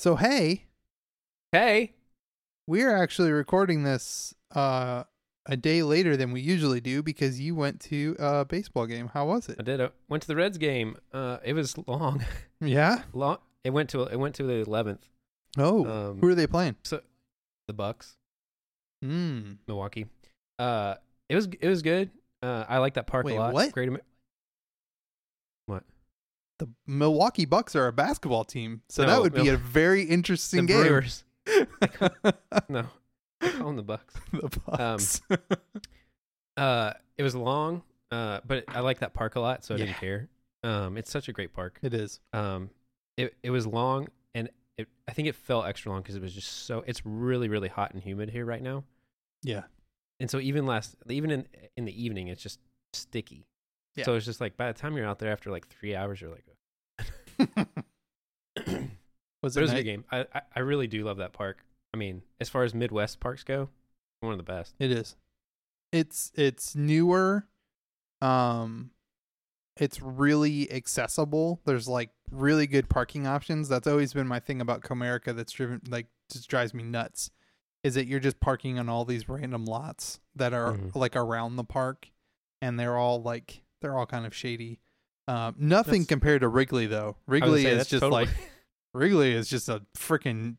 So hey, Hey, we're actually recording this uh a day later than we usually do because you went to a baseball game. How was it? I did. I went to the Reds game. Uh, it was long, Yeah. long. It went to it went to the eleventh. Oh, Um, who are they playing? So, the Bucks, Hmm. Milwaukee. Uh, it was it was good. Uh, I like that park Wait, a lot. what? Great. Amer- The Milwaukee Bucks are a basketball team, so No, that would be no. a very the interesting game. Brewers. the No, on call them the Bucks. Bucks. Uh, it was long. Uh, but I like that park a lot, so I Yeah. didn't care. Um, it's such a great park. it is. um it it was long and it i think it felt extra long because it was just so it's really really hot and humid here right now Yeah. and so even last even in in the evening it's just sticky Yeah. so it's just like by the time you're out there after like three hours you're like was it it was a good game I, I i really do love that park i mean as far as midwest parks go one of the best It is. It's it's newer. Um it's really accessible. There's like really good parking options. That's always been my thing about Comerica that's driven like just drives me nuts. Is that you're just parking on all these random lots that are Mhm. like around the park and they're all like they're all kind of shady. Um nothing That's- compared to Wrigley though. I was gonna Wrigley say, is just totally- like Wrigley is just a freaking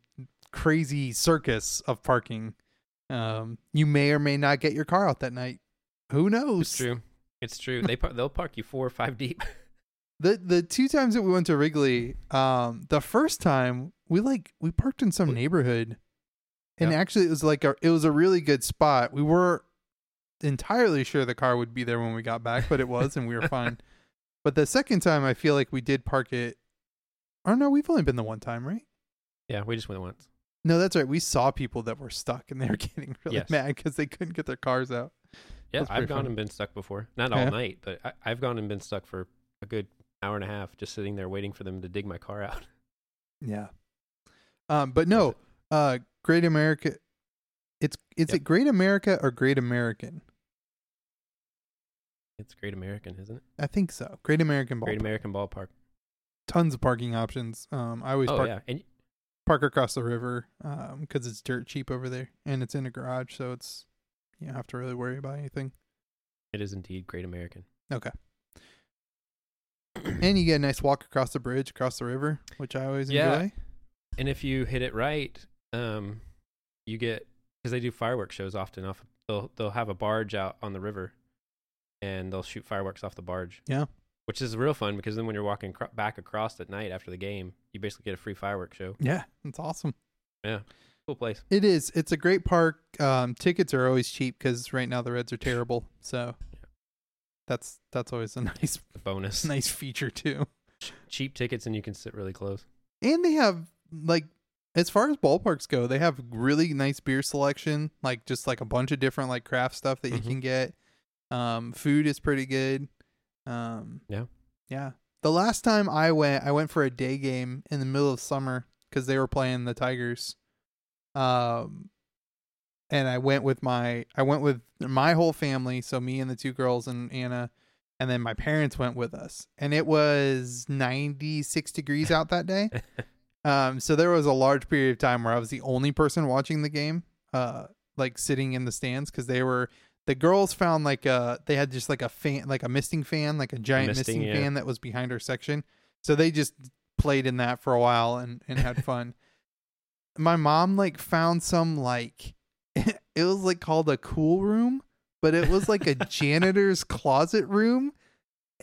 crazy circus of parking. Um, you may or may not get your car out that night. Who knows? it's true it's true they par- they'll park you four or five deep The the two times that we went to Wrigley, um, the first time we like we parked in some neighborhood, and Yeah. actually it was like a it was a really good spot. We were entirely sure the car would be there when we got back, but it was, and we were fine. But the second time, I feel like we did park it. Or no, we've only been the one time, right? yeah we just went once No, that's right. We saw people that were stuck and they were getting really Yes. mad because they couldn't get their cars out. Yeah, I've gone and been stuck before. Not all Yeah. night, but I, I've gone and been stuck for a good hour and a half, just sitting there waiting for them to dig my car out. Yeah. Um, but no, uh, Great America. It's is Yep. it Great America or Great American? It's Great American, isn't it? I think so. Great American Ball. Great American Ballpark. Tons of parking options. Um, I always Oh park yeah, and park across the river. Um, because it's dirt cheap over there and it's in a garage, so it's you don't have to really worry about anything. it is indeed Great American. Okay. And you get a nice walk across the bridge, across the river, which I always Yeah. enjoy. and if you hit it right, um, you get because they do fireworks shows often. Off they'll they'll have a barge out on the river, and they'll shoot fireworks off the barge. Yeah. which is real fun because then when you're walking cro- back across at night after the game, you basically get a free fireworks show. Yeah, it's awesome. Yeah. Cool place. It is. It's a great park. Um, tickets are always cheap because right now the Reds are terrible. So that's that's always a nice A bonus. nice feature too. Cheap tickets and you can sit really close. And they have like as far as ballparks go, they have really nice beer selection. Like just like a bunch of different like craft stuff that you Mhm. can get. Um, food is pretty good. Um, Yeah. yeah. The last time I went, I went for a day game in the middle of summer because they were playing the Tigers. Um, and I went with my I went with my whole family, so me and the two girls and Anna, and then my parents went with us. And it was 96 degrees out that day. Um, so there was a large period of time where I was the only person watching the game, uh, like sitting in the stands because they were the girls found like uh they had just like a fan like a misting fan like a giant misting, misting, yeah. fan that was behind our section, so they just played in that for a while and and had fun. My mom like found some like it was like called a cool room, but it was like a janitor's closet room.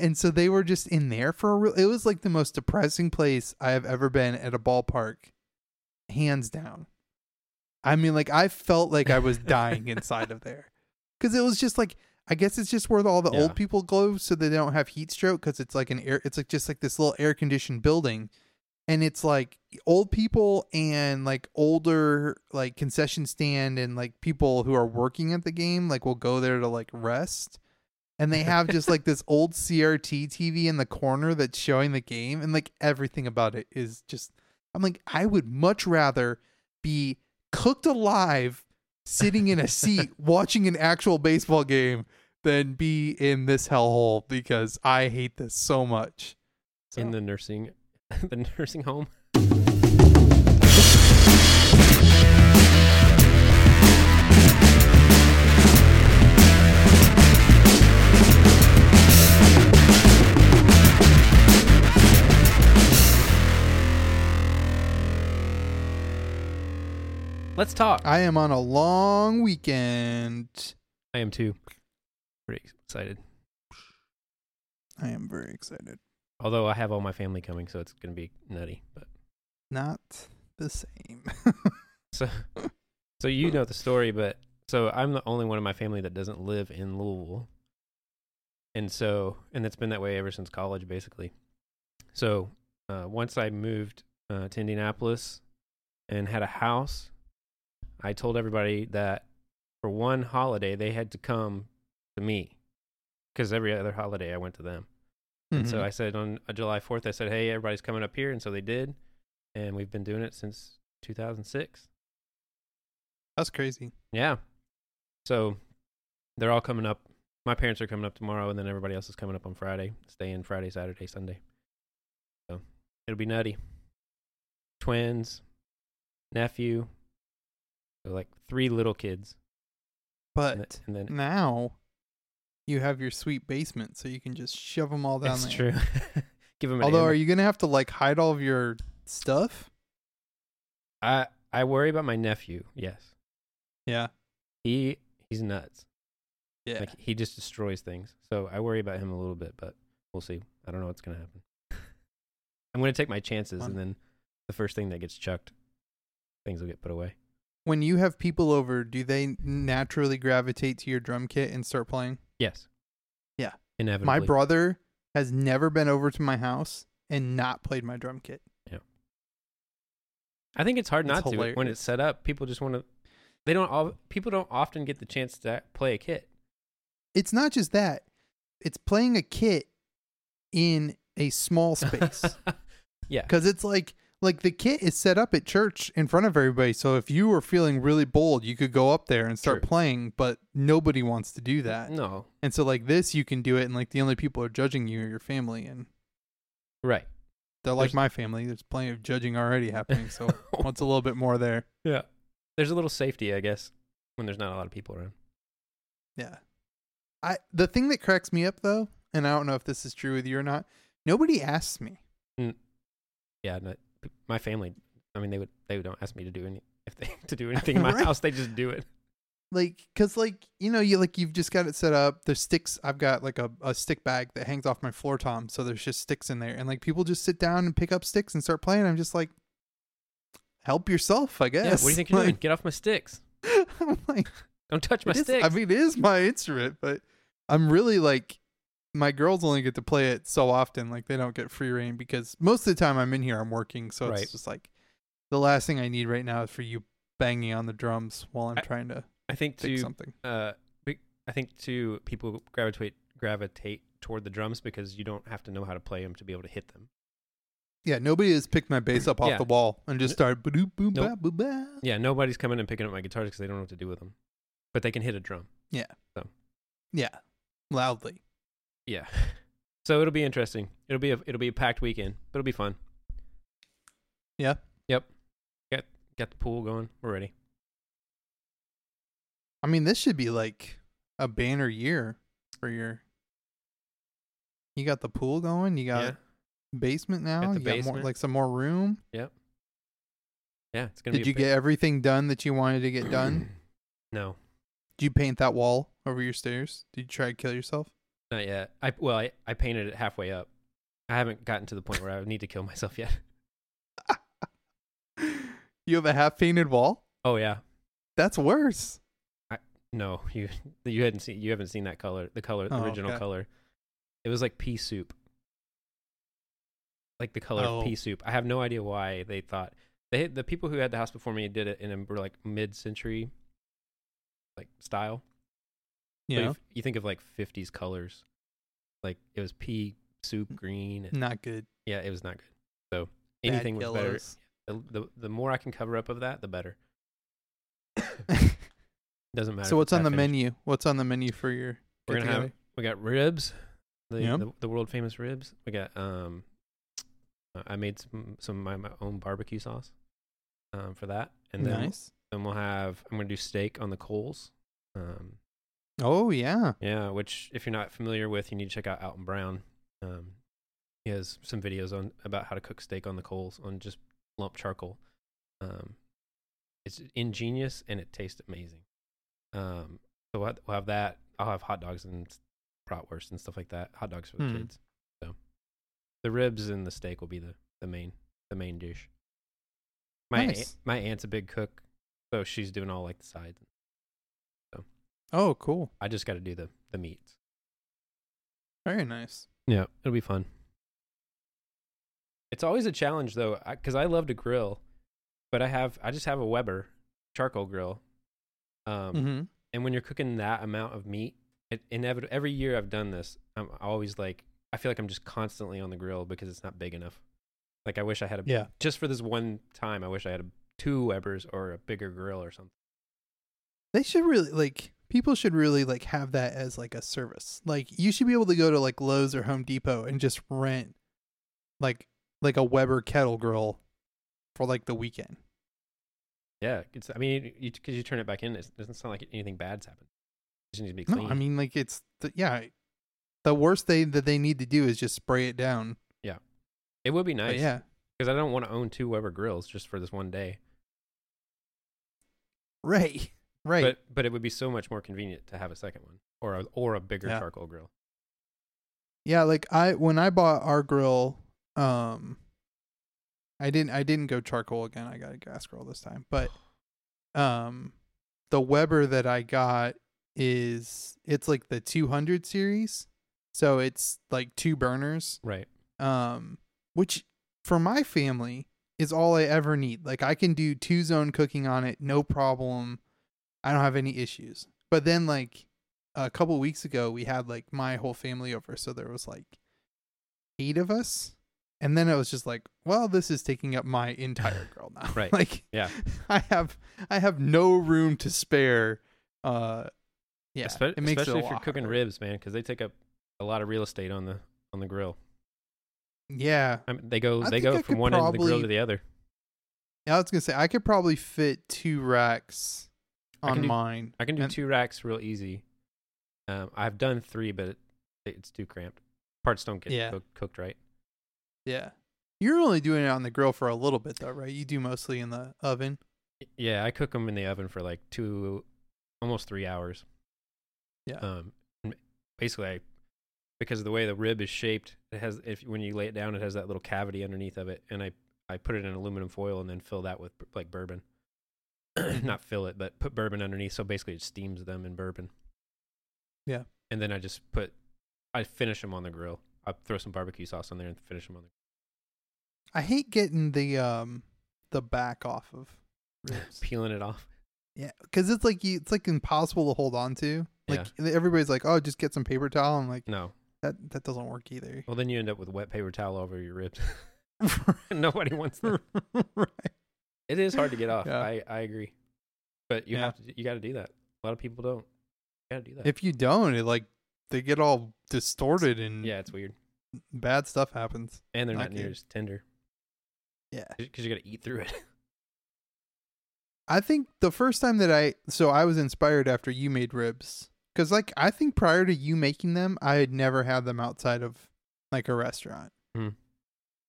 And so they were just in there for a real it was like the most depressing place I have ever been at a ballpark. Hands down. I mean like I felt like I was dying inside of there. Cuz it was just like I guess it's just where all the Yeah. old people go so they don't have heat stroke cuz it's like an air it's like just like this little air conditioned building and it's like old people and like older like concession stand and like people who are working at the game like will go there to like rest and they have just like this old CRT TV in the corner that's showing the game and like everything about it is just I'm like I would much rather be cooked alive sitting in a seat watching an actual baseball game than be in this hellhole because I hate this so much. in the nursing the nursing home. Let's talk. I am on a long weekend. I am too. Pretty excited. I am very excited. Although I have all my family coming, so it's gonna be nutty. But Not the same. so, so you know the story, but so I'm the only one in my family that doesn't live in Louisville, and so and it's been that way ever since college, basically. So uh, once I moved uh, to Indianapolis and had a house, I told everybody that for one holiday they had to come to me because every other holiday I went to them. And so Mhm. I said on uh, July 4th, I said, hey, everybody's coming up here. And so they did. And we've been doing it since 2006. That's crazy. Yeah. So they're all coming up. My parents are coming up tomorrow, and then everybody else is coming up on Friday. staying Friday, Saturday, Sunday. So it'll be nutty. Twins, nephew, so like three little kids. And, But th- and then now you have your sweet basement, so you can just shove them all down that's there. That's true. Give them Although, are you gonna have to like hide all of your stuff? I I worry about my nephew. Yes, Yeah. he he's nuts. Yeah. Like he just destroys things. So I worry about him a little bit, but we'll see. I don't know what's gonna happen. I'm gonna take my chances, Fun. and then the first thing that gets chucked, things will get put away. When you have people over, do they naturally gravitate to your drum kit and start playing? Yes. Yeah. Inevitably. My brother has never been over to my house and not played my drum kit. Yeah. I think it's hard It's not to when it's set up. People just want to. They don't. All people don't often get the chance to play a kit. It's not just that; it's playing a kit in a small space yeah. because it's like like the kit is set up at church in front of everybody. So if you were feeling really bold, you could go up there and start True. playing. But nobody wants to do that. No. And so like this, you can do it, and like the only people are judging you are your family, and Right. they're like There's- my family. There's plenty of judging already happening. So what's a little bit more there? yeah. There's a little safety, I guess, when there's not a lot of people around. Yeah. I the thing that cracks me up though, and I don't know if this is true with you or not. Nobody asks me. Mm. Yeah. No, p- my family. I mean, they would. They don't ask me to do any. If they to do anything in my Right. house, they just do it. Like, cause like you know, you like you've just got it set up. There's sticks. I've got like a, a stick bag that hangs off my floor tom, so there's just sticks in there, and like people just sit down and pick up sticks and start playing. I'm just like, help yourself, I guess. Yeah. What do you think you're doing? Get off my sticks. I'm like, Don't touch my It is- sticks. I mean, it is my instrument, but I'm really like, my girls only get to play it so often. Like, they don't get free reign because most of the time I'm in here, I'm working. So Right. it's just like, the last thing I need right now is for you banging on the drums while I'm I- trying to I think to something. uh, I think too, people gravitate gravitate toward the drums because you don't have to know how to play them to be able to hit them. Yeah, nobody has picked my bass up off Yeah. the wall and just started. Nope. ba, ba. Yeah, nobody's coming and picking up my guitars because they don't know what to do with them, but they can hit a drum. Yeah. So. Yeah, loudly. Yeah, so it'll be interesting. It'll be a it'll be a packed weekend, but it'll be fun. Yeah. Yep. Got got the pool going. We're ready. I mean, this should be like a banner year for your. You got the pool going. You got yeah. basement now. Got you got more, like some more room. Yep. Yeah, it's gonna Did be. you get everything done that you wanted to get done? no, Did you paint that wall over your stairs? Did you try to kill yourself? Not yet. I well, I, I painted it halfway up. I haven't gotten to the point where I need to kill myself yet. you have a half painted wall? Oh yeah, That's worse. no, you you hadn't seen you haven't seen that color, the color, the Oh, original okay. color. It was like pea soup, like the color Oh. of pea oh. soup. I have no idea why they thought they the people who had the house before me did it in a like mid-century, like style. Yeah. you, you think of like 50s colors, like it was pea soup green. And, Not good. yeah, it was not good. So Bad anything was better. The, the the more I can cover up of that, the better. Doesn't matter. so what's on the finished. menu? What's on the menu for your We're gonna have we got ribs, the, Yep. the the world famous ribs. We got um, I made some some of my, my own barbecue sauce, um, for that, and then nice. then we'll have I'm gonna do steak on the coals, um, Oh yeah. yeah. Which if you're not familiar with, you need to check out Alton Brown. Um, he has some videos on about how to cook steak on the coals on just lump charcoal. Um, it's ingenious and it tastes amazing. Um, so we'll have, we'll have that. I'll have hot dogs and bratwurst and stuff like that. Hot dogs for the Hmm. kids. So the ribs and the steak will be the the main the main dish. My Nice. aunt, my aunt's a big cook, so she's doing all like the sides. Oh, cool. I just got to do the the meats. Very nice. Yeah, it'll be fun. It's always a challenge though, because I, love to grill, but I have I just have a Weber charcoal grill, um, mm-hmm. and when you're cooking that amount of meat, it inevitable every year I've done this. I'm always like I feel like I'm just constantly on the grill because it's not big enough. Like I wish I had a Yeah. just for this one time. I wish I had a, two Webers or a bigger grill or something. They should really like people should really like have that as like a service. Like you should be able to go to like Lowe's or Home Depot and just rent like like a Weber kettle grill for like the weekend. Yeah, it's I mean because you, you turn it back in, it doesn't sound like anything bad's happened. It just needs to be clean. No, I mean like it's the, yeah. The worst thing that they need to do is just spray it down. Yeah, it would be But nice. yeah, because I don't want to own two Weber grills just for this one day. right, right. But but it would be so much more convenient to have a second one or a, or a bigger Yeah. charcoal grill. Yeah, like I when I bought our grill, um I didn't I didn't go charcoal again. I got a gas grill this time. But um the Weber that I got is it's like the 200 series. So it's like two burners. Right. Um which for my family is all I ever need. Like I can do two zone cooking on it, no problem. I don't have any issues. But then like a couple weeks ago we had like my whole family over, so there was like eight of us. And then it was just like, well, this is taking up my entire grill now. Right. like Yeah. I have I have no room to spare. Uh yeah. Espe- it makes especially it if you're cooking harder. ribs, man, because they take up a lot of real estate on the on the grill. Yeah. I mean, they go I they go I from one end of the grill to the other. Yeah, I was gonna say I could probably fit two racks I on do- mine. I can do And- two racks real easy. Um, I've done three, but it, it's too cramped. Parts don't get Yeah. cook, cooked right. Yeah. You're only doing it on the grill for a little bit though, right? You do mostly in the oven. Yeah, I cook them in the oven for like two, almost three hours. Yeah. Um, basically, I because of the way the rib is shaped, it has if when you lay it down, it has that little cavity underneath of it, and I I put it in aluminum foil and then fill that with like bourbon. Not fill it, but put bourbon underneath. So basically, it steams them in bourbon. Yeah. And then I just put, I finish them on the grill. I throw some barbecue sauce on there and finish them on the. I hate getting the um the back off of ribs. peeling it off. yeah, because it's like you, it's like impossible to hold on to. Like everybody's like, oh, just get some paper towel. I'm like, No. that that doesn't work either. Well, then you end up with wet paper towel over your ribs. Nobody wants that. right. It is hard to get off. Yeah. I, I agree. But you Yeah. have to you got to do that. A lot of people don't. You got to do that. If you don't, it like they get all distorted and yeah, it's weird. bad stuff happens. And they're Not not near as tender Yeah. because you got to eat through it. I think the first time that I so I was inspired after you made ribs cuz like I think prior to you making them I had never had them outside of like a restaurant. Hmm.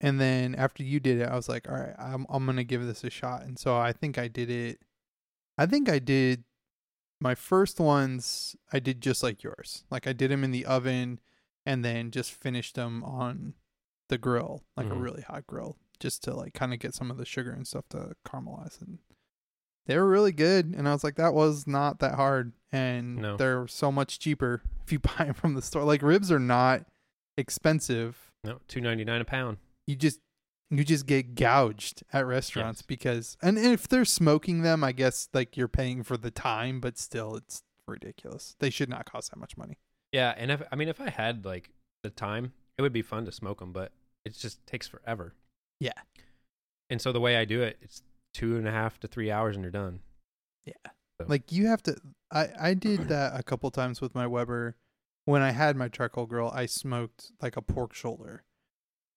And then after you did it I was like all right I'm I'm going to give this a shot and so I think I did it I think I did my first ones I did just like yours. Like I did them in the oven and then just finished them on the grill, like a Mhm. really hot grill, just to like kind of get some of the sugar and stuff to caramelize and they were really good and I was like that was not that hard and No. they're so much cheaper if you buy them from the store. Like ribs are not expensive. no, two ninety nine a pound. You just you just get gouged at restaurants because and if they're smoking them, I guess like you're paying for the time, but still it's ridiculous. They should not cost that much money. Yeah, and if I mean if I had like the time, it would be fun to smoke them, but it just takes forever. Yeah. And so the way I do it, it's two and a half to three hours and you're done. So- Like you have to I I did that a couple times with my Weber when I had my charcoal grill, I smoked like a pork shoulder.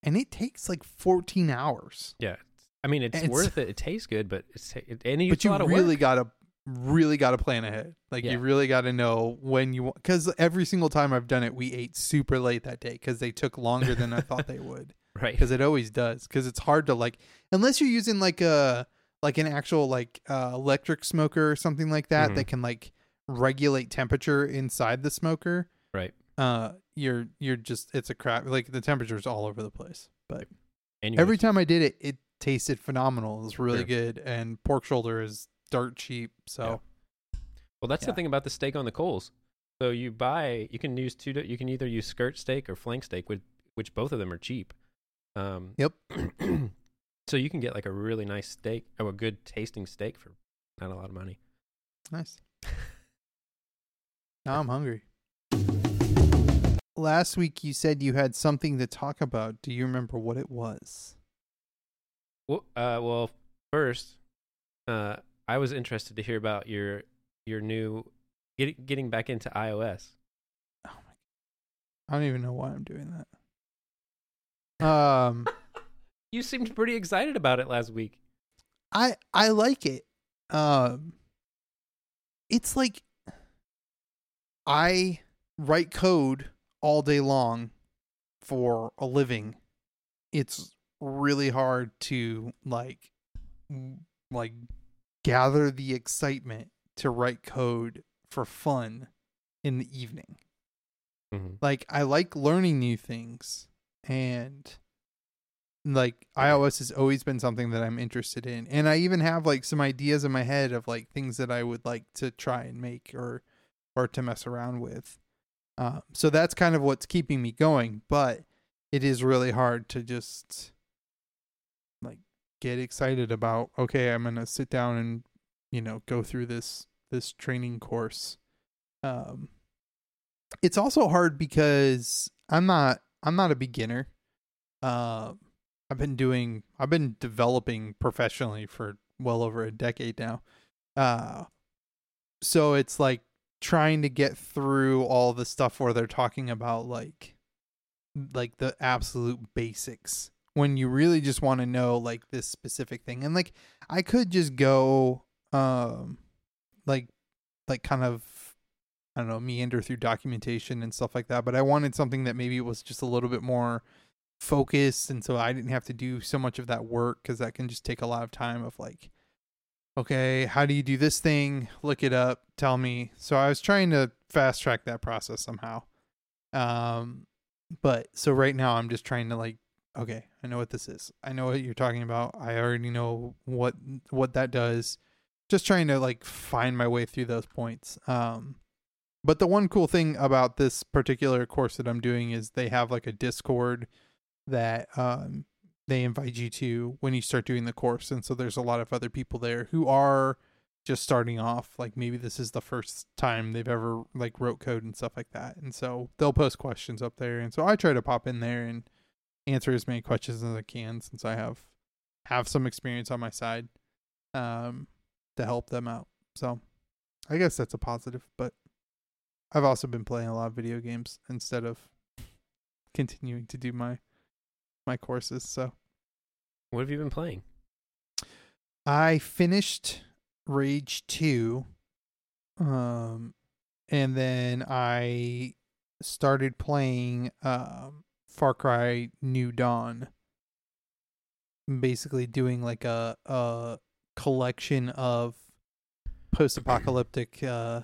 And it takes like 14 hours. Yeah. I mean, it's, It's- worth it. It tastes good, but it's it, and but you really got to really got to plan ahead. Like Yeah. you really got to know when you want cuz every single time I've done it, we ate super late that day cuz they took longer than I thought they would. right. because it always does because it's hard to like unless you're using like a like an actual like uh, electric smoker or something like that Mhm. that can like regulate temperature inside the smoker, Right. Uh, you're you're just it's a crap. Like the temperature's all over the place. But And every time I did it, it tasted phenomenal. It was really Sure. good, and pork shoulder is dirt cheap. So Well, that's the thing about the steak on the coals. So you buy, you can use two. You can either use skirt steak or flank steak, which which both of them are cheap. Um, Yep. so you can get like a really nice steak, or a good tasting steak for not a lot of money. nice. Now I'm hungry. Last week you said you had something to talk about. Do you remember what it was? Well, uh, well, first, uh, I was interested to hear about your your new getting getting back into iOS. Oh my! I don't even know why I'm doing that. Um, You seemed pretty excited about it last week. I I like it. Um, it's like I write code all day long for a living. It's really hard to like like gather the excitement to write code for fun in the evening. Mm-hmm. Like I like learning new things and like iOS has always been something that I'm interested in. And I even have like some ideas in my head of like things that I would like to try and make or or to mess around with. Uh, so that's kind of what's keeping me going, but it is really hard to just like get excited about okay, I'm going to sit down and you know, go through this this training course. Um it's also hard because I'm not I'm not a beginner. Uh, I've been doing I've been developing professionally for well over a decade now. Uh, so it's like trying to get through all the stuff where they're talking about like like the absolute basics when you really just want to know like this specific thing and like I could just go um like like kind of I don't know, meander through documentation and stuff like that. But I wanted something that maybe was just a little bit more focused, and so I didn't have to do so much of that work because that can just take a lot of time. Of like, okay, how do you do this thing? Look it up, tell me. So I was trying to fast track that process somehow. Um, but so right now I'm just trying to like, okay, I know what this is. I know what you're talking about. I already know what what that does. Just trying to like find my way through those points. Um but the one cool thing about this particular course that I'm doing is they have like a Discord that um they invite you to when you start doing the course and so there's a lot of other people there who are just starting off like maybe this is the first time they've ever like wrote code and stuff like that and so they'll post questions up there and so I try to pop in there and answer as many questions as I can since I have have some experience on my side um to help them out so I guess that's a positive but I've also been playing a lot of video games instead of continuing to do my my courses. So What have you been playing? I finished Rage 2 um and then I started playing um Far Cry New Dawn. Basically doing like a a collection of post-apocalyptic uh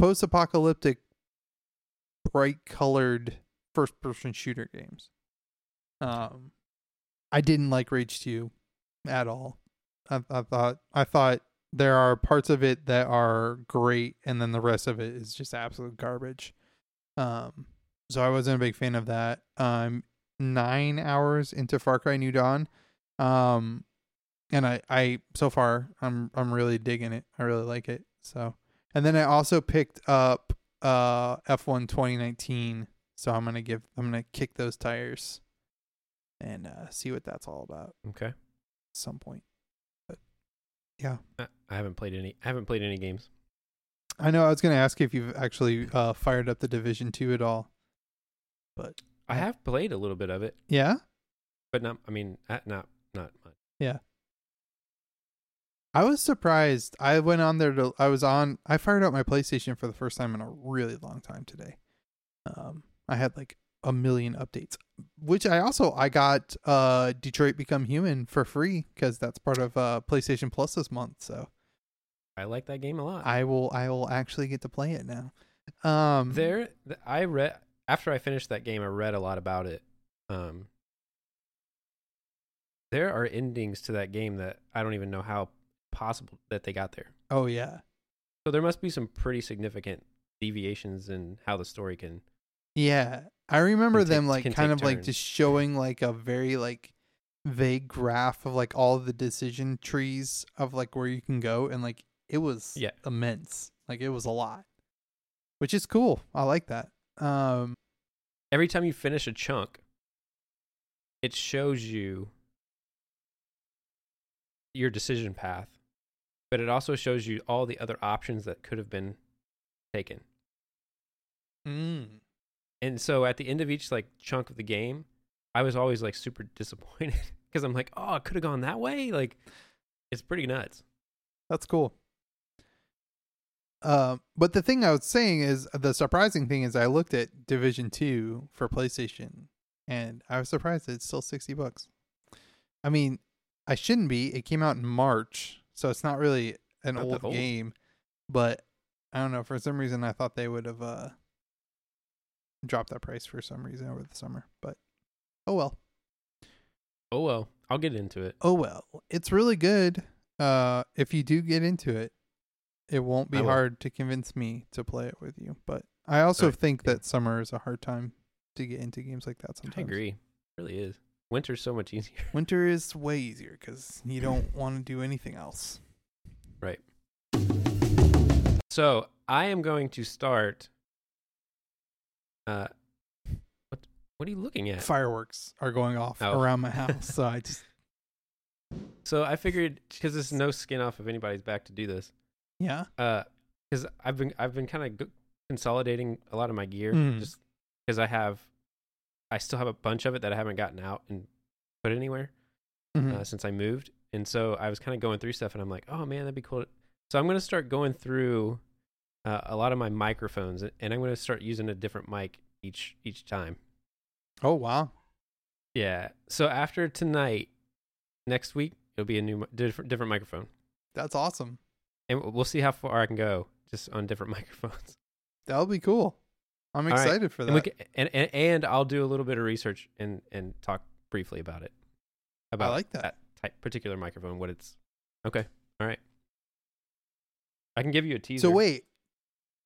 post-apocalyptic bright colored first person shooter games um i didn't like rage 2 at all. I, I thought i thought there are parts of it that are great and then the rest of it is just absolute garbage. Um so i wasn't a big fan of that. Um nine hours into far cry new dawn um and i i so far i'm i'm really digging it. I really like it so. And then I also picked up uh F1 2019. So I'm gonna give I'm gonna kick those tires and uh see what that's all about Okay. at some point. But yeah. I, I haven't played any. I haven't played any games. I know I was gonna ask you if you've actually uh fired up the Division two at all. But I have played a little bit of it, yeah? but not. I mean, uh, not not much. Yeah. I was surprised. I went on there to I was on I fired up my PlayStation for the first time in a really long time today. Um I had like a million updates. Which I also I got uh Detroit Become Human for free because that's part of uh PlayStation Plus this month. So I like that game a lot. I will I will actually get to play it now. Um, there, I read after I finished that game. I read a lot about it. Um, there are endings to that game that I don't even know how possible that they got there. Oh yeah, So there must be some pretty significant deviations in how the story can. yeah. I remember Can take- them like kind of like just showing like a very like vague graph of like all the decision trees of like where you can go and like it was Yeah. immense. Like it was a lot, which is cool. I like that. Um, Every time you finish a chunk, it shows you your decision path, but it also shows you all the other options that could have been taken. mm, And so at the end of each like chunk of the game, I was always like super disappointed because I'm like, oh, it could have gone that way. Like, it's pretty nuts. That's cool. Uh, but the thing I was saying is the surprising thing is I looked at Division Two for PlayStation, and I was surprised that it's still sixty bucks. I mean, I shouldn't be. It came out in March, so it's not really an Not old, old. game. But I don't know. For some reason, I thought they would have uh dropped that price for some reason over the summer. But oh well. Oh well, I'll get into it. Oh well. It's really good. Uh, if you do get into it, it won't be hard to convince me to play it with you. But I also Alright, think that summer is a hard time to get into games like that. Sometimes I agree. It really is. Winter's so much easier. Winter is way easier because you don't want to do anything else. Right. So I am going to start. Uh, what what are you looking at? Fireworks are going off Oh. around my house, so I just So I figured because there's no skin off of anybody's back to do this. yeah. Uh, because I've been I've been kind of g- consolidating a lot of my gear Mm. just because I have, I still have a bunch of it that I haven't gotten out and put anywhere Mhm. uh, since I moved, and so I was kind of going through stuff, and I'm like, oh man, that'd be cool. So I'm gonna start going through uh, a lot of my microphones, and I'm gonna start using a different mic each each time. oh wow. Yeah. So after tonight, next week it'll be a new different different microphone, That's awesome. and we'll see how far I can go just on different microphones. That'll be cool. I'm All right. excited for that. And, can, and, and and I'll do a little bit of research and and talk briefly about it. About I like that. type, particular microphone, what it's. Okay. All right. I can give you a teaser. so wait.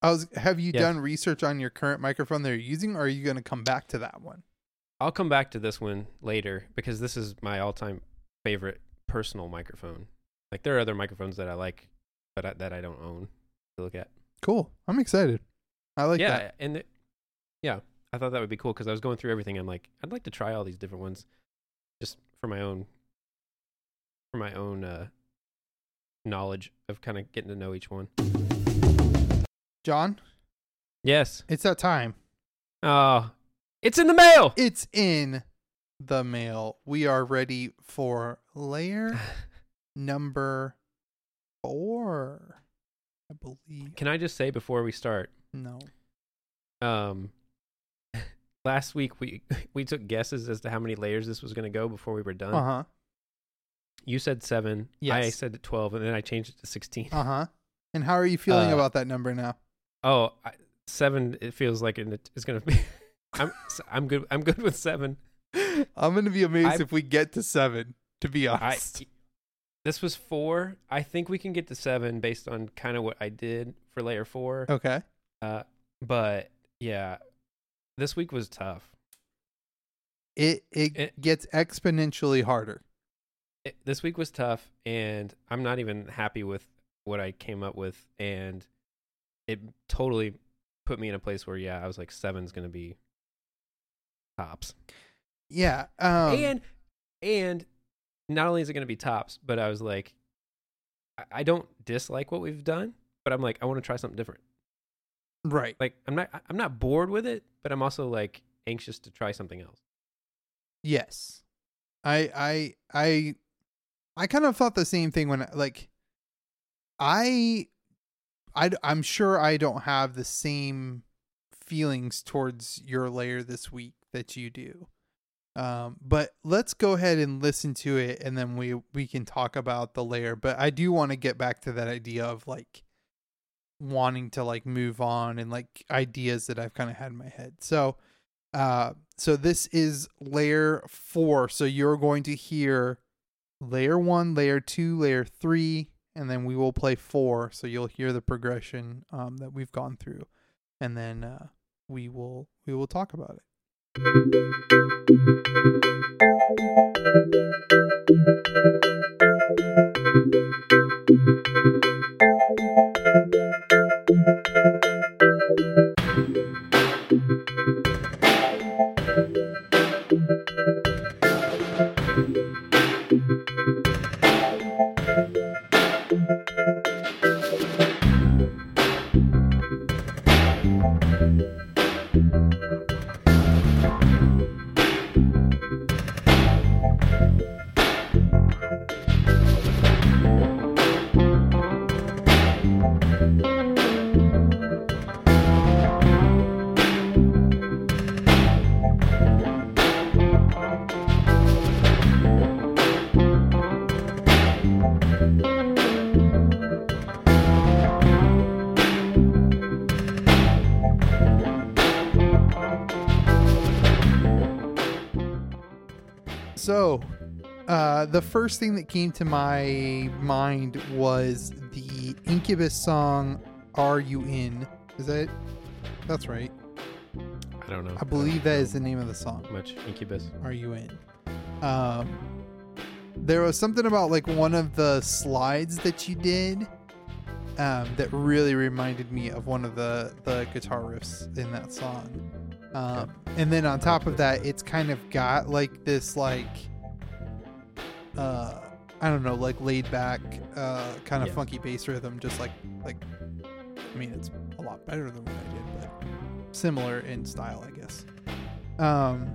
I was have you Yes. done research on your current microphone that you're using or are you going to come back to that one? I'll come back to this one later because this is my all-time favorite personal microphone. Like there are other microphones that I like, but I, that I don't own to look at. Cool. I'm excited. I like yeah, that. and the, yeah, I thought that would be cool because I was going through everything. I'm like, I'd like to try all these different ones, just for my own, for my own uh, knowledge of kind of getting to know each one. Jon, Yes. it's that time. Oh, it's in the mail. It's in the mail. We are ready for layer number four. I believe. Can I just say before we start? No. Um, last week we we took guesses as to how many layers this was going to go before we were done. Uh huh. You said seven. Yes. I said twelve, and then I changed it to sixteen. Uh huh. And how are you feeling Uh, about that number now? Oh, I, seven. It feels like it- it's gonna be. I'm I'm good. I'm good with seven. I'm gonna be amazed I- if we get to seven. To be I honest. this was four. I think we can get to seven based on kind of what I did for layer four. okay. Uh, but yeah, this week was tough. It, it It- gets exponentially harder. It, this week was tough, and I'm not even happy with what I came up with, and it totally put me in a place where yeah, I was like seven's gonna be tops. Yeah. Um, and and not only is it going to be tops, but I was like, I, I don't dislike what we've done, but I'm like, I want to try something different. right. Like I'm not I'm not bored with it, but I'm also like anxious to try something else. Yes. I I I I kind of thought the same thing when like I I I'm sure I don't have the same feelings towards your layer this week that you do. Um, but let's go ahead and listen to it, and then we we can talk about the layer. But I do want to get back to that idea of like wanting to like move on and like ideas that I've kind of had in my head. So, uh, so this is layer four. So you're going to hear layer one, layer two, layer three, and then we will play four. So you'll hear the progression um, that we've gone through, and then uh, we will we will talk about it. So, uh, the first thing that came to my mind was the Incubus song "Are You In?" Is that? That's right. I don't know. I believe that is the name of the song. much Incubus. Are you in? Um, there was something about like one of the slides that you did um, that really reminded me of one of the the guitar riffs in that song. Um, and then on top of that, it's kind of got like this like uh, I don't know, like laid back, uh, kind of Yeah. funky bass rhythm, just like like. I mean, it's a lot better than what I did, but similar in style, I guess. Um,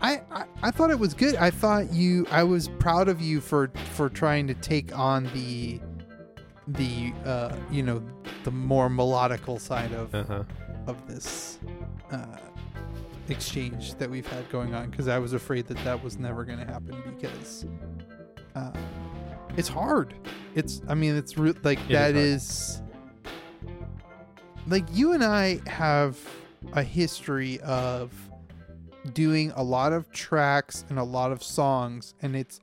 I, I I thought it was good. I thought you. I was proud of you for for trying to take on the the uh you know the more melodical side of Uh huh. of this uh exchange that we've had going on because I was afraid that that was never going to happen because uh, it's hard. It's I mean it's re- like It is that hard. is like you and I have a history of doing a lot of tracks and a lot of songs and it's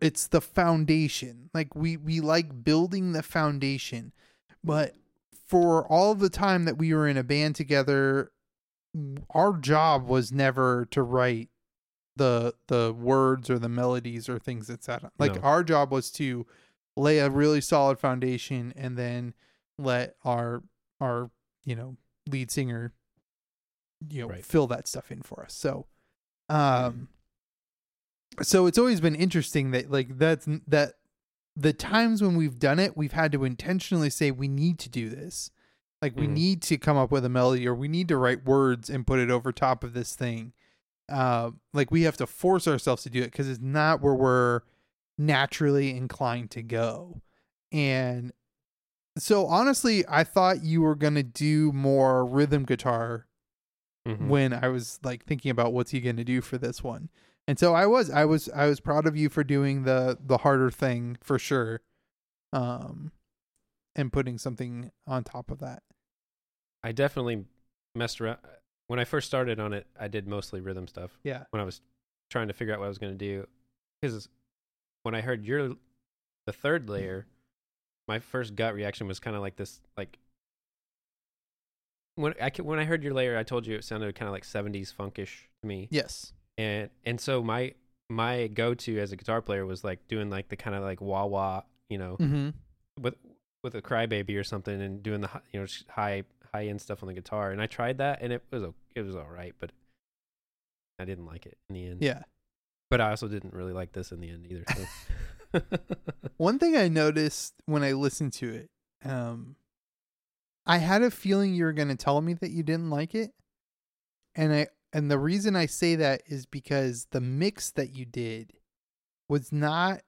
it's the foundation like we we like building the foundation but for all the time that we were in a band together our job was never to write the the words or the melodies or things that sound like No. our job was to lay a really solid foundation and then let our our you know lead singer you know Right. fill that stuff in for us so um so it's always been interesting that like that's that the times when we've done it we've had to intentionally say we need to do this like we Mhm. need to come up with a melody or we need to write words and put it over top of this thing uh like we have to force ourselves to do it because it's not where we're naturally inclined to go and so honestly i thought you were going to do more rhythm guitar Mhm. when I was like thinking about what's he going to do for this one. And so I was I was I was proud of you for doing the the harder thing for sure. Um and putting something on top of that. I definitely messed around when I first started on it. I did mostly rhythm stuff Yeah. when I was trying to figure out what I was going to do. Because when I heard your the third layer, my first gut reaction was kind of like this, like when I when I heard your layer, I told you it sounded kind of like '70s funkish to me, Yes. and and so my my go to as a guitar player was like doing like the kind of like wah wah, you know, Mhm. with with a crybaby or something and doing the you know high high end stuff on the guitar and I tried that and it was it was all right but I didn't like it in the end. Yeah. But I also didn't really like this in the end either. So. One thing I noticed when I listened to it, um I had a feeling you were going to tell me that you didn't like it. And I and the reason I say that is because the mix that you did was not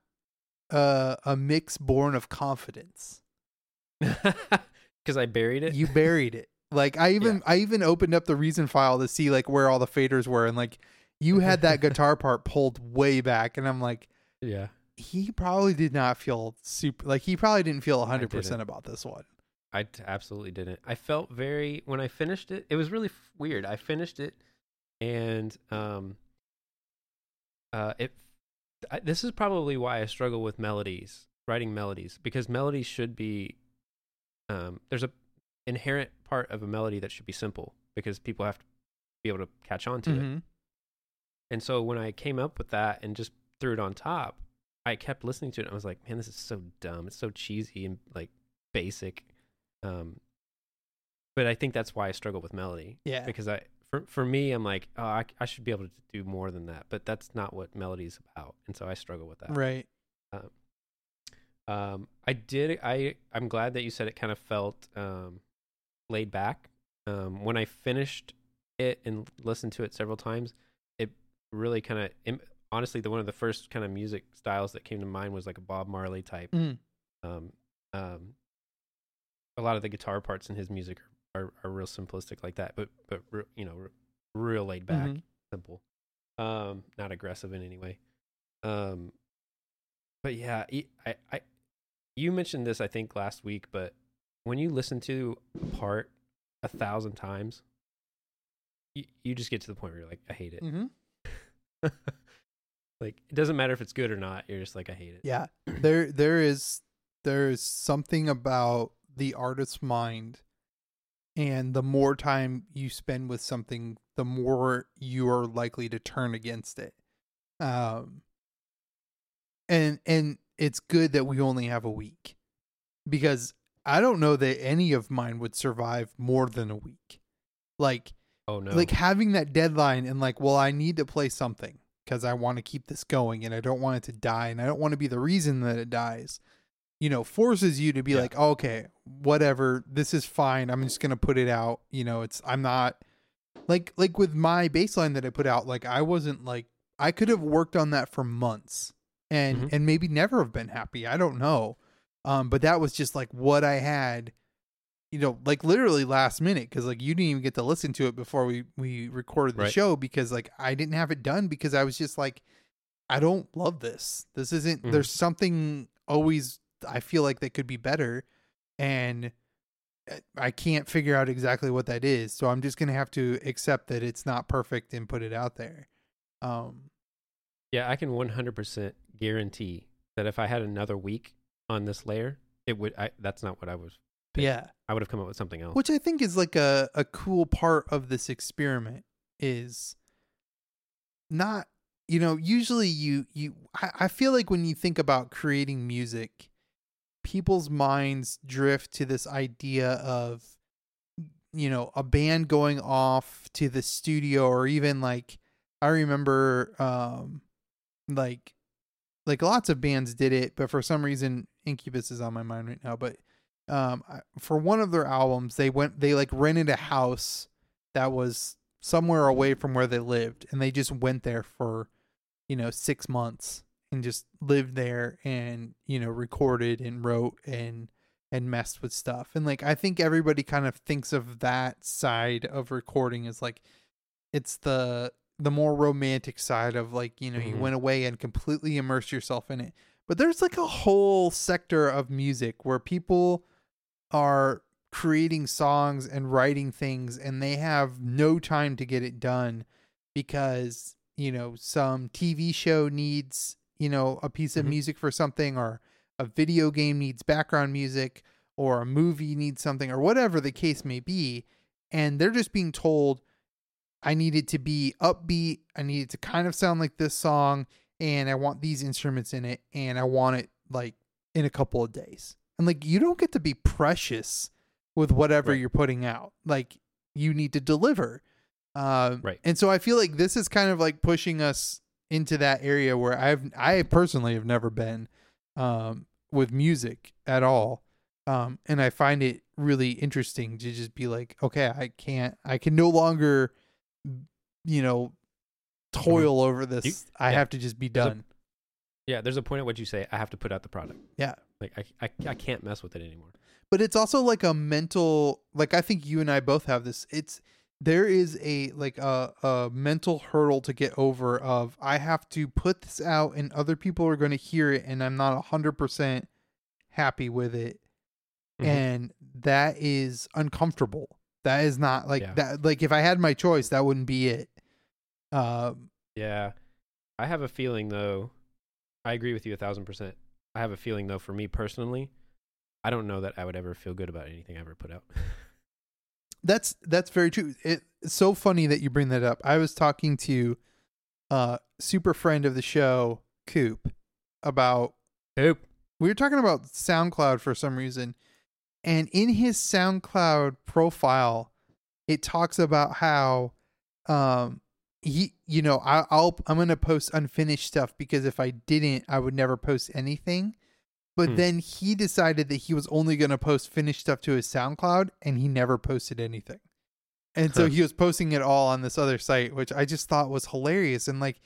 uh, a mix born of confidence. Because I buried it. You buried it. Like I even I even opened up the reason file to see like where all the faders were and like you had that guitar part pulled way back and I'm like Yeah. he probably did not feel super like he probably didn't feel 100% about this one. I t- absolutely didn't. I felt very when I finished it. It was really f- weird. I finished it, and um, uh, it. I, this is probably why I struggle with melodies, writing melodies, because melodies should be. Um, there's a inherent part of a melody that should be simple because people have to be able to catch on to it. Mhm. And so when I came up with that and just threw it on top, I kept listening to it and I was like, man, this is so dumb. It's so cheesy and like basic. Um, but I think that's why I struggle with melody Yeah. because I, for, for me, I'm like, oh, I, I should be able to do more than that. But that's not what melody is about. And so I struggle with that. Right. Um, I did. I I'm glad that you said it kind of felt um, laid back. Um, when I finished it and listened to it several times, it really kind of honestly the one of the first kind of music styles that came to mind was like a Bob Marley type. Mm. Um, um, a lot of the guitar parts in his music are, are, real simplistic like that, but but re- you know, re- real laid back, Mhm. simple, um, not aggressive in any way. Um, but yeah, I, I, you mentioned this I think last week, but when you listen to a part a thousand times, you, you just get to the point where you're like, I hate it. Mm-hmm. like it doesn't matter if it's good or not. You're just like, I hate it. Yeah. There there is there is something about the artist's mind and the more time you spend with something, the more you are likely to turn against it. Um and and it's good that we only have a week because I don't know that any of mine would survive more than a week. Like Oh no. like having that deadline and like well i need to play something because i want to keep this going and i don't want it to die and i don't want to be the reason that it dies you know forces you to be Yeah. like okay whatever this is fine i'm just gonna put it out you know it's i'm not like like with my bassline that i put out like i wasn't like i could have worked on that for months and Mhm. and maybe never have been happy i don't know um but that was just like what i had you know, like literally last minute because like you didn't even get to listen to it before we we recorded the Right. show because like I didn't have it done because I was just like I don't love this. This isn't. Mhm. There's something always I feel like that could be better, and uh, I can't figure out exactly what that is. So I'm just gonna have to accept that it's not perfect and put it out there. Um. Yeah, I can 100% guarantee that if I had another week on this layer, it would. I, that's not what I was. Yeah. I would have come up with something else. which I think is like a a cool part of this experiment is not you know usually you you I, I feel like when you think about creating music people's minds drift to this idea of you know a band going off to the studio or even like I remember um like like lots of bands did it but for some reason Incubus is on my mind right now but um for one of their albums they went they like rented a house that was somewhere away from where they lived and they just went there for you know 6 months and just lived there and you know recorded and wrote and and messed with stuff and like I think everybody kind of thinks of that side of recording as like it's the the more romantic side of like you know you Mhm. went away and completely immersed yourself in it but there's like a whole sector of music where people are creating songs and writing things and they have no time to get it done because you know some TV show needs you know a piece of Mhm. music for something or a video game needs background music or a movie needs something or whatever the case may be and they're just being told I need it to be upbeat I need it to kind of sound like this song and I want these instruments in it and I want it like in a couple of days. And like you don't get to be precious with whatever Right. you're putting out. Like you need to deliver. Um Right. and so I feel like this is kind of like pushing us into that area where I've I personally have never been um with music at all. Um and I find it really interesting to just be like, okay, I can't I can no longer you know toil over this. You- I yeah. have to just be There's a- done. yeah, there's a point at which you say I have to put out the product. Yeah. Like I, I I can't mess with it anymore. but it's also like a mental like i think you and i both have this it's there is a like a, a mental hurdle to get over of i have to put this out and other people are going to hear it and i'm not 100% happy with it Mhm. and that is uncomfortable that is not like Yeah. that like if i had my choice that wouldn't be it um Yeah. I have a feeling though. I agree with you a thousand percent. I have a feeling though, for me personally, I don't know that I would ever feel good about anything I ever put out. That's that's very true. It, it's so funny that you bring that up. I was talking to uh super friend of the show, Coop, about Nope. we were talking about SoundCloud for some reason. And in his SoundCloud profile, it talks about how um he you know, I I'll I'm gonna post unfinished stuff because if I didn't, I would never post anything. But Hmm. then he decided that he was only gonna post finished stuff to his SoundCloud and he never posted anything. And so he was posting it all on this other site, which I just thought was hilarious. And like,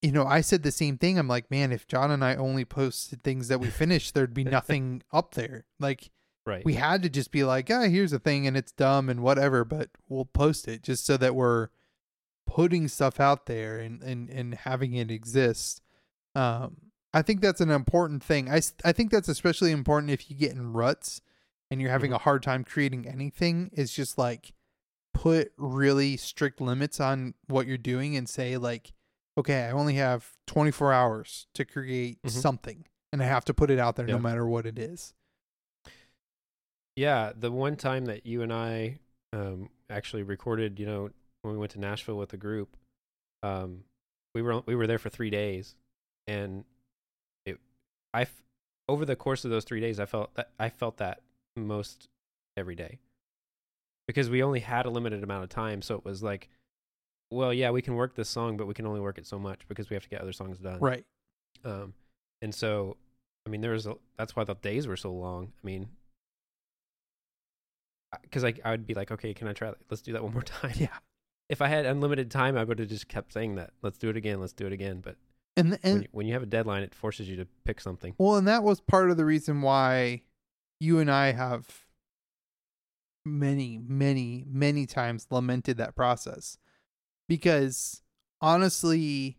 you know, I said the same thing. I'm like, man, if Jon and I only posted things that we finished, there'd be nothing up there. Like, Right. we had to just be like, ah, here's a thing and it's dumb and whatever, but we'll post it just so that we're putting stuff out there and, and, and having it exist. Um, I think that's an important thing. I, I think that's especially important if you get in ruts and you're having Mhm. a hard time creating anything. Is just like put really strict limits on what you're doing and say like, okay, I only have 24 hours to create Mhm. something and I have to put it out there no matter what it is. Yeah, the one time that you and I um, actually recorded, you know, when we went to Nashville with the group, um, we were we were there for three days, and it, I, f- over the course of those three days, I felt that I felt that most every day, because we only had a limited amount of time, so it was like, well, yeah, we can work this song, but we can only work it so much because we have to get other songs done, Right. um, and so, I mean, there was a, that's why the days were so long. I mean, because I I would be like, okay, can I try that? Let's do that one more time. Yeah. If I had unlimited time, I would have just kept saying that. Let's do it again. Let's do it again. But And when, and you, when you have a deadline, it forces you to pick something. well, and that was part of the reason why you and I have many, many, many times lamented that process. Because honestly,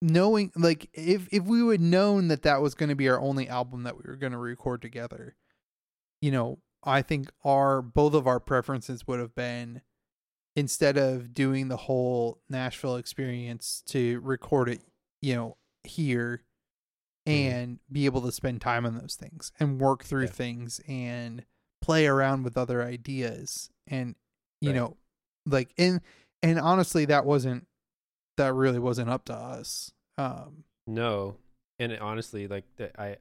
knowing like if if we would known that that was going to be our only album that we were going to record together, you know, I think our both of our preferences would have been instead of doing the whole Nashville experience to record it, you know, here Mhm. and be able to spend time on those things and work through Yeah. things and play around with other ideas and you Right. know like and and honestly that wasn't that really wasn't up to us um No, and honestly, like the, I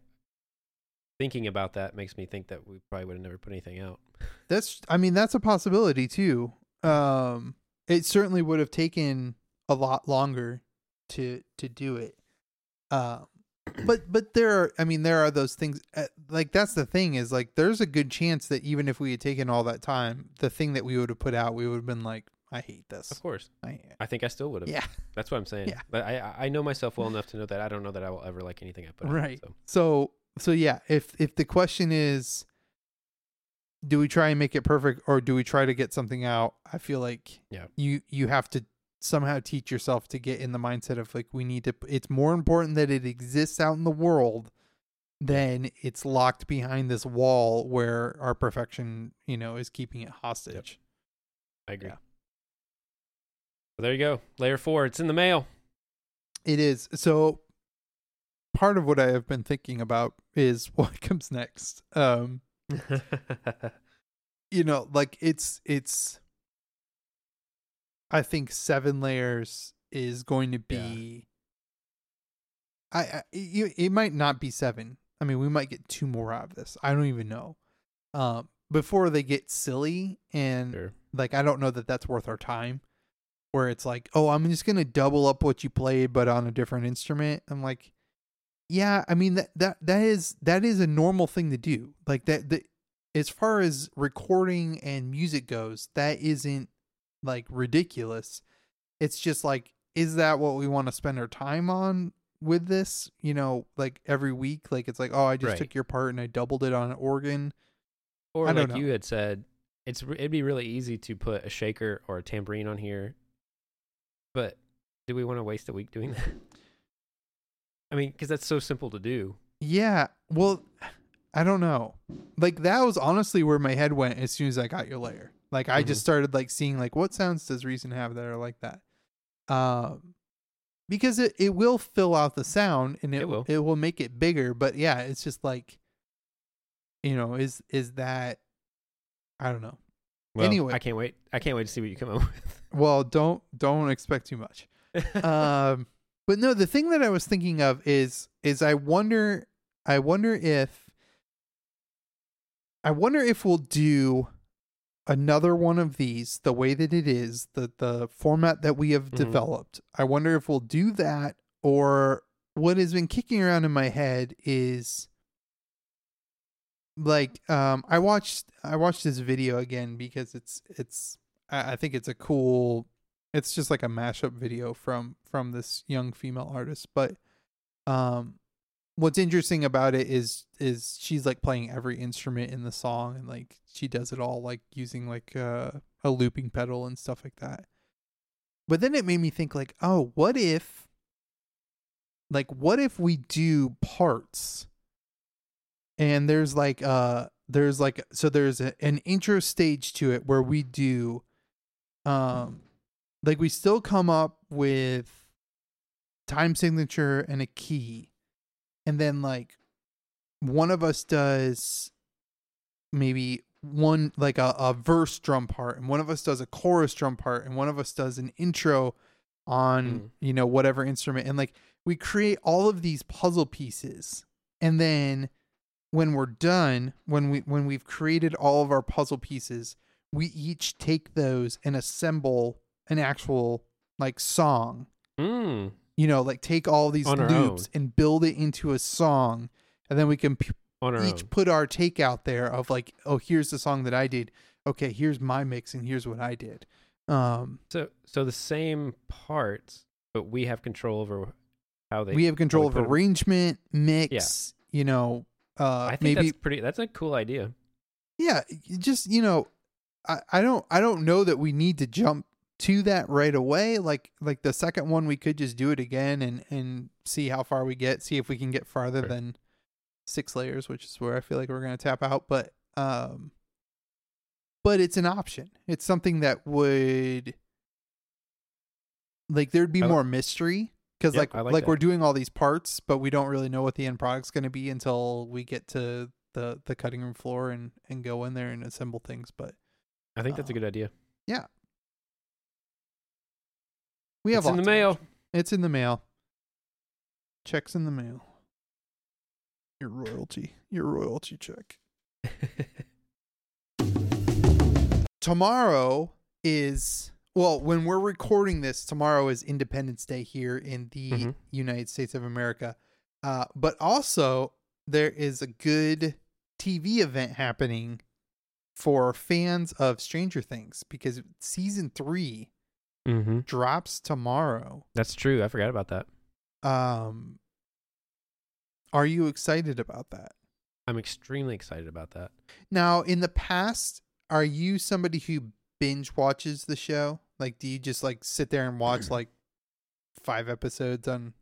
thinking about that makes me think that we probably would have never put anything out. that's i mean that's a possibility too um it certainly would have taken a lot longer to to do it um but but there are i mean there are those things uh, like that's the thing is like there's a good chance that even if we had taken all that time the thing that we would have put out we would have been like i hate this Of course, I, I think I still would have. yeah That's what I'm saying. Yeah. But I I- know myself well enough to know that I don't know that I will ever like anything I put out. Right. So. so so yeah if if the question is do we try and make it perfect or do we try to get something out i feel like Yeah. you you have to somehow teach yourself to get in the mindset of like we need to it's more important that it exists out in the world than it's locked behind this wall where our perfection you know is keeping it hostage I agree. Yeah. So there you go. Layer four. It's in the mail. it is so part of what i have been thinking about is what comes next. Um you know like it's it's i think seven layers is going to be i, I it, it might not be seven. I mean we might get two more out of this. I don't even know. Um before they get silly and sure. like i don't know that that's worth our time where it's like oh i'm just gonna double up what you played but on a different instrument. I'm like yeah i mean that that that is that is a normal thing to do like that the as far as recording and music goes that isn't like ridiculous it's just like is that what we want to spend our time on with this, you know, like every week. Like it's like, oh, I just Right. took your part and I doubled it on an organ. Or I like know. you had said, it's it'd be really easy to put a shaker or a tambourine on here. But do we want to waste a week doing that? I mean, because that's so simple to do. Yeah. Well, I don't know. Like that was honestly where my head went as soon as I got your layer. Like I just Mhm. started like seeing like what sounds does Reason have that are like that. Um because it, it will fill out the sound and it, It will. it will make it bigger, but yeah, it's just like you know, is is that I don't know. Well, Anyway. I can't wait. I can't wait to see what you come up with. Well, don't don't expect too much. um but no the thing that i was thinking of is is i wonder i wonder if i wonder if we'll do another one of these the way that it is the the format that we have Mhm. developed i wonder if we'll do that or what has been kicking around in my head is like um i watched i watched this video again because it's it's i, I think it's a cool it's just like a mashup video from from this young female artist but um what's interesting about it is is she's like playing every instrument in the song and like she does it all like using like uh, a looping pedal and stuff like that. But then it made me think like oh what if like what if we do parts? And there's like uh there's like so there's a, an intro stage to it where we do um like we still come up with time signature and a key. And then like one of us does maybe one like a, a verse drum part and one of us does a chorus drum part and one of us does an intro on Mm. you know whatever instrument. And like we create all of these puzzle pieces. And then when we're done when we when we've created all of our puzzle pieces we each take those and assemble an actual like song mm, you know like take all these On loops and build it into a song and then we can p- each own. put our take out there of like oh here's the song that i did okay here's my mix and here's what i did um So, so the same parts, but we have control over how they. we have control of arrangement mix Yeah. you know uh I think maybe that's pretty. That's a cool idea. yeah just you know I, I don't i don't know that we need to jump to that right away like like the second one we could just do it again and and see how far we get see if we can get farther Right. than six layers which is where i feel like we're going to tap out but um but it's an option it's something that would like there'd be I more mystery because Yep, like like like we're doing all these parts but we don't really know what the end product's going to be until we get to the the cutting room floor and and go in there and assemble things but I think that's a Uh, good idea. We have it's in the mail. it's in the mail. Checks in the mail. Your royalty. Your royalty check. Tomorrow is well when we're recording this tomorrow is independence day here in the Mhm. united states of america. Uh, but also there is a good tv event happening for fans of stranger things because season three mm-hmm. drops tomorrow That's true. I forgot about that. um are you excited about that I'm extremely excited about that. Now, in the past, are you somebody who binge watches the show? Like, do you just like sit there and watch like five episodes on?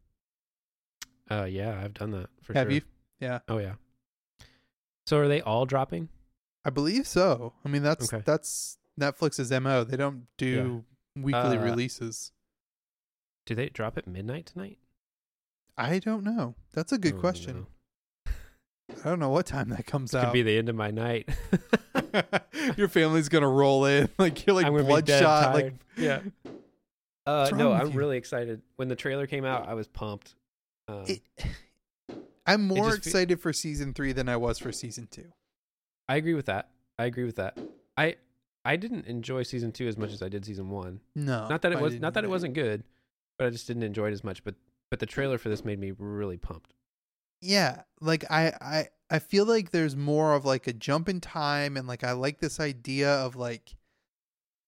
Uh, yeah, I've done that for have sure. you? Yeah, Oh yeah. So are they all dropping? I believe so. I mean, that's Okay. that's Netflix's mo. They don't do weekly Uh, releases. Do they drop at midnight tonight? I don't know. That's a good Oh, question. no. I don't know what time that comes This could be the end of my night. Your family's gonna roll in like you're like I'm gonna be dead bloodshot. Like. Yeah. Uh, no, I'm you? really excited. When the trailer came out, I was pumped. Um, it, I'm more just fe- excited for season three than I was for season two. I agree with that. I agree with that. I I didn't enjoy season two as much as I did season one. No, not that it was didn't that it wasn't good, but I just didn't enjoy it as much. But but the trailer for this made me really pumped. yeah like i i i feel like there's more of like a jump in time and like i like this idea of like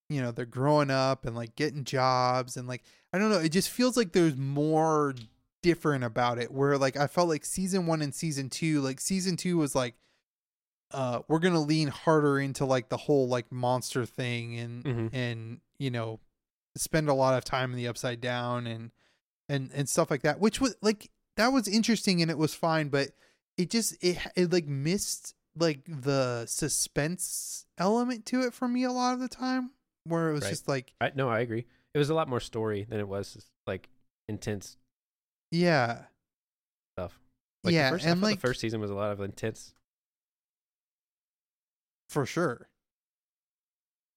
you know they're growing up and like getting jobs and like i don't know it just feels like there's more different about it where like I felt like season 1 and season 2 like season 2 was like uh we're going to lean harder into like the whole like monster thing and Mhm. and you know spend a lot of time in the upside down and and and stuff like that which was like that was interesting and it was fine but it just it it like missed like the suspense element to it for me a lot of the time where it was Right. just like I no, I agree. It was a lot more story than it was like intense yeah stuff. Like yeah the first, and like the first season was a lot of intense. For sure.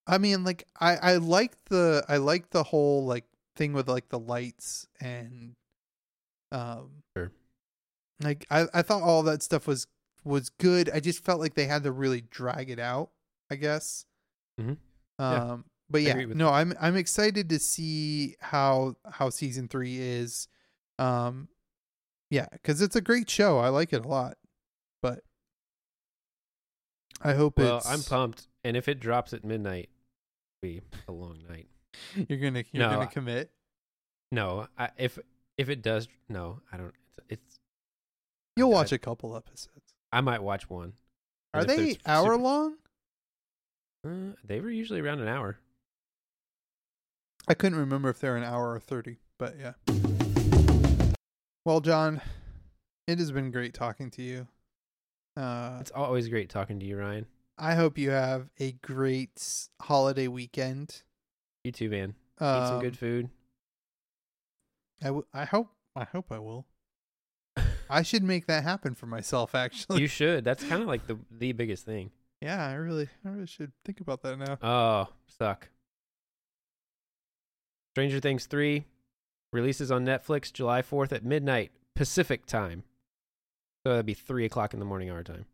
I mean like i i like the i like the whole like thing with like the lights and um Sure. like i i thought all that stuff was was good. I just felt like they had to really drag it out i guess. Mhm. um Yeah. but yeah no i'm i'm excited to see how how season three is. Um yeah because it's a great show. I like it a lot i hope Well, it's I'm pumped, and if it drops at midnight, it'll be a long night. You're gonna you're No, gonna I- commit. No, I, if if it does, no, I don't. It's, it's You'll I- watch a couple episodes. I might watch one. Are they hour super- long? Uh, they were usually around an hour. I couldn't remember if they're an hour or thirty, but yeah. Well, Jon, it has been great talking to you. Uh, It's always great talking to you, Ryan. I hope you have a great holiday weekend. You too, man. Eat Um, some good food. I, w- I hope I hope I will. I should make that happen for myself. Actually, you should. That's kind of like the the biggest thing. yeah, I really I really should think about that now. Oh, suck. Stranger Things 3 releases on Netflix July 4th at midnight Pacific time. So that'd be 3 o'clock in the morning our time.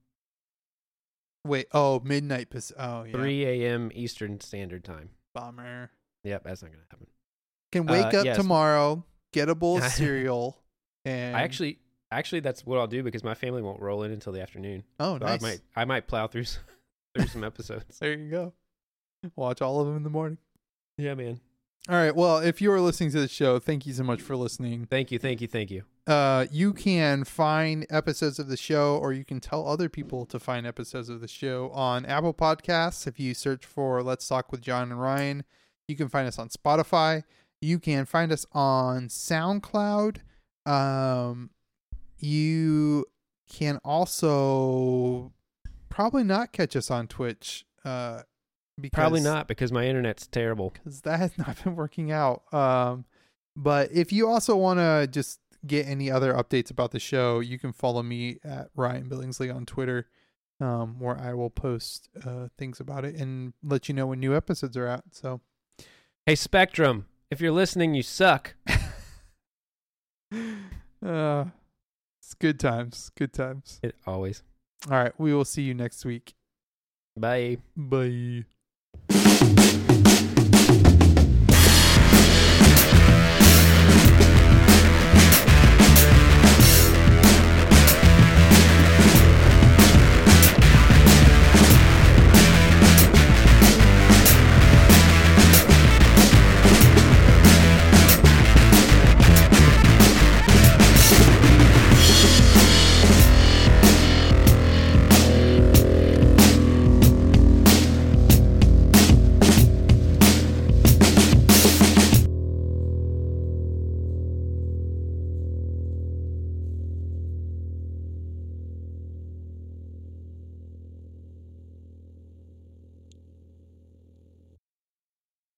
Wait, oh, midnight. Pac- Oh, yeah. 3 a.m. Eastern Standard Time. Bummer. Yep, that's not going to happen. Can wake Uh, up yes. tomorrow, get a bowl of cereal, and I actually, actually, that's what I'll do because my family won't roll in until the afternoon. oh So nice. I might, I might plow through, s- through some episodes. There you go. Watch all of them in the morning. Yeah, man. All right. Well, if you are listening to the show, thank you so much for listening. Thank you, thank you, thank you. Uh, you can find episodes of the show, or you can tell other people to find episodes of the show on Apple Podcasts. If you search for "Let's Talk with Jon and Ryan," you can find us on Spotify. You can find us on SoundCloud. Um, you can also probably not catch us on Twitch. Uh, because Probably not because my internet's terrible. because that has not been working out. Um, but if you also want to just get any other updates about the show, you can follow me at Ryan Billingsley on Twitter, um, where I will post uh, things about it and let you know when new episodes are out. So, Hey, Spectrum, if you're listening, you suck. uh, it's good times, good times. It always. All right, we will see you next week. Bye. Bye.